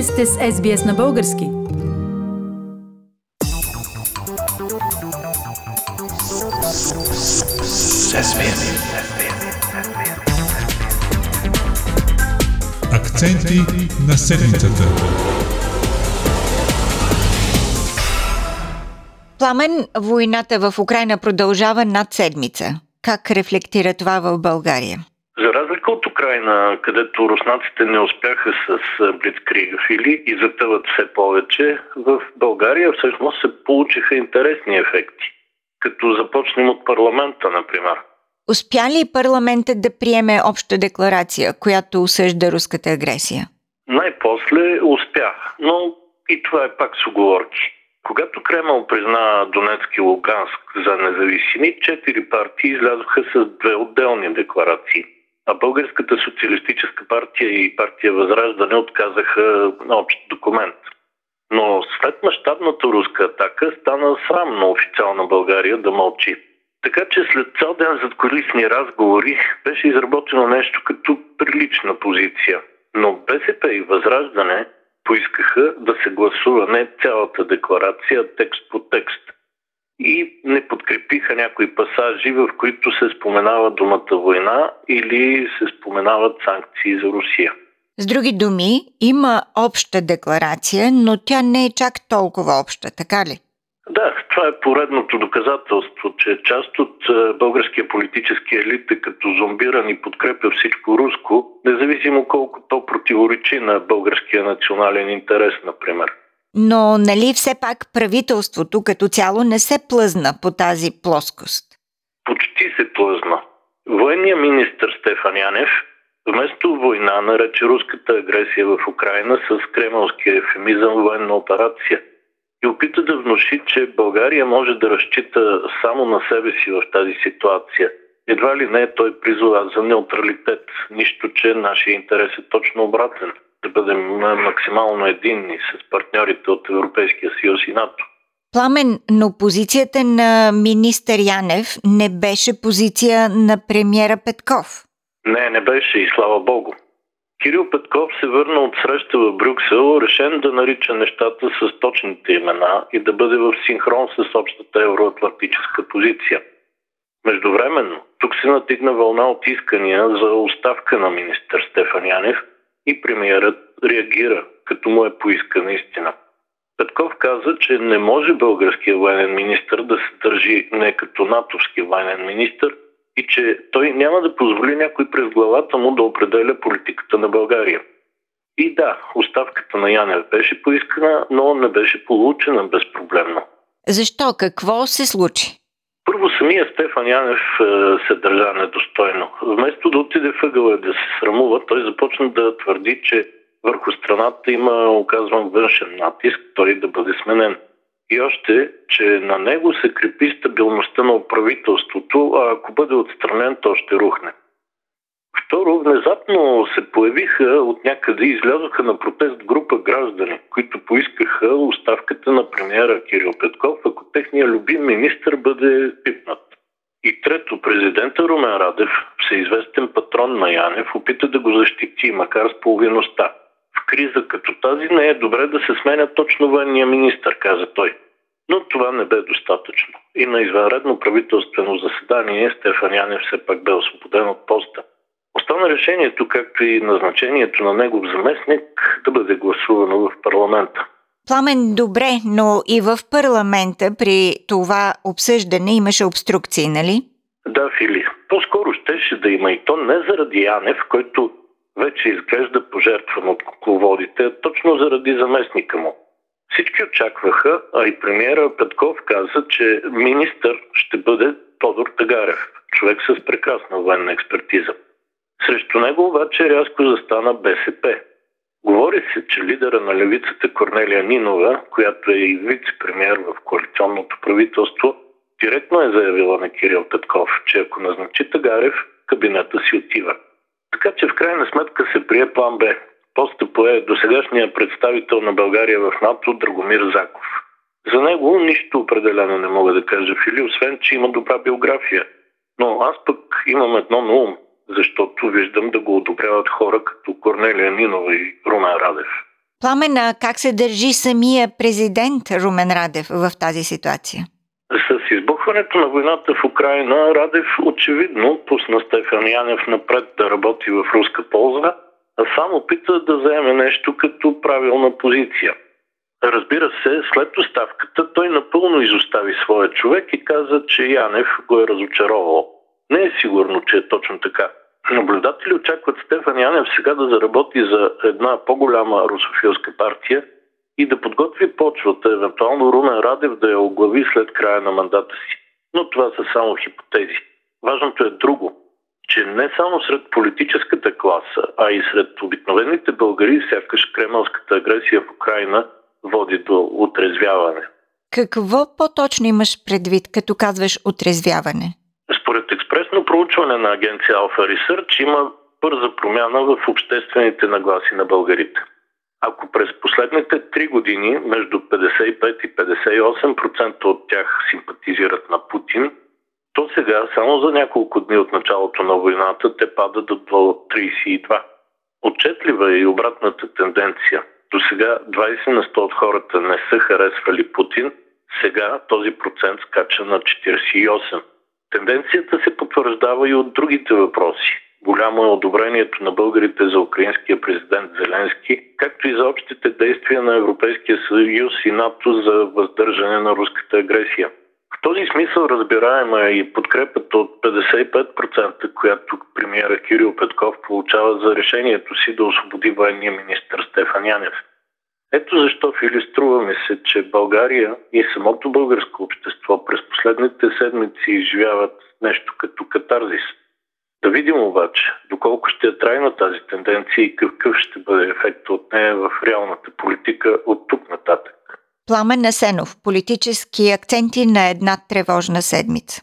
Вие сте с SBS на български. Акценти на седмицата. Пламен, войната в Украина продължава над седмица. Как рефлектира това в България? От Украина, където руснаците не успяха с блицкригфили и затъват все повече, в България всъщност се получиха интересни ефекти. Като започнем от парламента, например. Успя ли парламентът да приеме обща декларация, която осъжда руската агресия? Най-после успя, но и това е пак с оговорки. Когато Кремъл призна Донецк и Луганск за независими, четири партии излязоха с две отделни декларации – а Българската социалистическа партия и партия Възраждане отказаха на общ документ. Но след мащабната руска атака стана срамно официална България да мълчи. Така че след цял ден зад колисни разговори беше изработено нещо като прилична позиция. Но БСП и Възраждане поискаха да се гласува не цялата декларация, текст по текст – и не подкрепиха някои пасажи, в които се споменава думата война или се споменават санкции за Русия. С други думи, има обща декларация, но тя не е чак толкова обща, така ли? Да, това е поредното доказателство, че част от е, българския политически елит е като зомбиран и подкрепя всичко руско, независимо колко то противоречи на българския национален интерес, например. Но нали все пак правителството като цяло не се плъзна по тази плоскост? Почти се плъзна. Военният министр Стефан Янев вместо война нарече руската агресия в Украина с кремълския ефемизъм военна операция и опита да внуши, че България може да разчита само на себе си в тази ситуация. Едва ли не той призова за неутралитет, нищо, че нашия интерес е точно обратен – да бъдем максимално единни с партньорите от Европейския съюз и НАТО. Пламен, но позицията на министър Янев не беше позиция на премьера Петков. Не, не беше и слава Богу. Кирил Петков се върна от среща в Брюксел, решен да нарича нещата с точните имена и да бъде в синхрон с общата евроатлантическа позиция. Междувременно, тук се натигна вълна от искания за оставка на министър Стефан Янев – и премиерът реагира, като му е поиска наистина. Петков каза, че не може българския военен министр да се държи не като натовски военен министр и че той няма да позволи някой през главата му да определя политиката на България. И да, оставката на Янев беше поискана, но не беше получена безпроблемно. Защо? Какво се случи? Първо самия Стефан Янев е, се държа недостойно. Вместо да отиде въгъла да се срамува, той започна да твърди, че върху страната има оказван външен натиск, той да бъде сменен. И още, че на него се крепи стабилността на правителството, а ако бъде отстранен, то ще рухне. Второ, внезапно се появиха от някъде излязоха на протест група граждани, които поискаха оставката на премиера Кирил Петков, ако техния любим министр бъде пипнат. И трето, президента Румен Радев, всеизвестен патрон на Янев, опита да го защити, макар с половиността. В криза като тази не е добре да се сменя точно военния министр, каза той. Но това не бе достатъчно. И на извънредно правителствено заседание Стефан Янев все пак бе освободен от поста. Решението, както и назначението на негов заместник, да бъде гласувано в парламента. Пламен, добре, но и в парламента при това обсъждане имаше обструкции, нали? Да, Фили. По-скоро щеше да има и то не заради Янев, който вече изглежда пожертван от кукловодите, а точно заради заместника му. Всички очакваха, а и премиера Петков каза, че министър ще бъде Тодор Тагарев, човек с прекрасна военна експертиза. Срещу него обаче рязко застана БСП. Говори се, че лидера на левицата Корнелия Нинова, която е и вице-премьер в коалиционното правителство, директно е заявила на Кирил Петков, че ако назначи Тагарев, кабинета си отива. Така че в крайна сметка се прие план Б. Поста пое досегашния представител на България в НАТО Драгомир Заков. За него нищо определено не мога да кажа, Фили, освен, че има добра биография. Но аз пък имам едно на ум – защото виждам да го одобряват хора като Корнелия Нинова и Румен Радев. Пламена, как се държи самия президент Румен Радев в тази ситуация? С избухването на войната в Украина, Радев очевидно пусна Стефан Янев напред да работи в руска полза, а само опита да заеме нещо като правилна позиция. Разбира се, след оставката той напълно изостави своя човек и каза, че Янев го е разочаровал. Не е сигурно, че е точно така. Наблюдатели очакват Стефан Янев сега да заработи за една по-голяма русофилска партия и да подготви почвата, евентуално Румен Радев да я оглави след края на мандата си. Но това са само хипотези. Важното е друго, че не само сред политическата класа, а и сред обикновените българи, сякаш кремълската агресия в Украина води до отрезвяване. Какво по-точно имаш предвид, като казваш отрезвяване? Проучване на агенция Alpha Research има бърза промяна в обществените нагласи на българите. Ако през последните три години между 55 и 58% от тях симпатизират на Путин, то сега, само за няколко дни от началото на войната, те падат до 32. Отчетлива е и обратната тенденция. До сега 20 на 100 от хората не са харесвали Путин, сега този процент скача на 48. Тенденцията се потвърждава и от другите въпроси. Голямо е одобрението на българите за украинския президент Зеленски, както и за общите действия на Европейския съюз и НАТО за въздържане на руската агресия. В този смисъл разбираема е и подкрепата от 55%, която премиера Кирил Петков получава за решението си да освободи военния министр Стефан Янев. Ето защо иллюструва ми се, че България и самото българско общество през последните седмици изживяват нещо като катарзис. Да видим обаче доколко ще е трайна тази тенденция и какъв ще бъде ефект от нея в реалната политика от тук нататък. Пламен Насенов. Политически акценти на една тревожна седмица.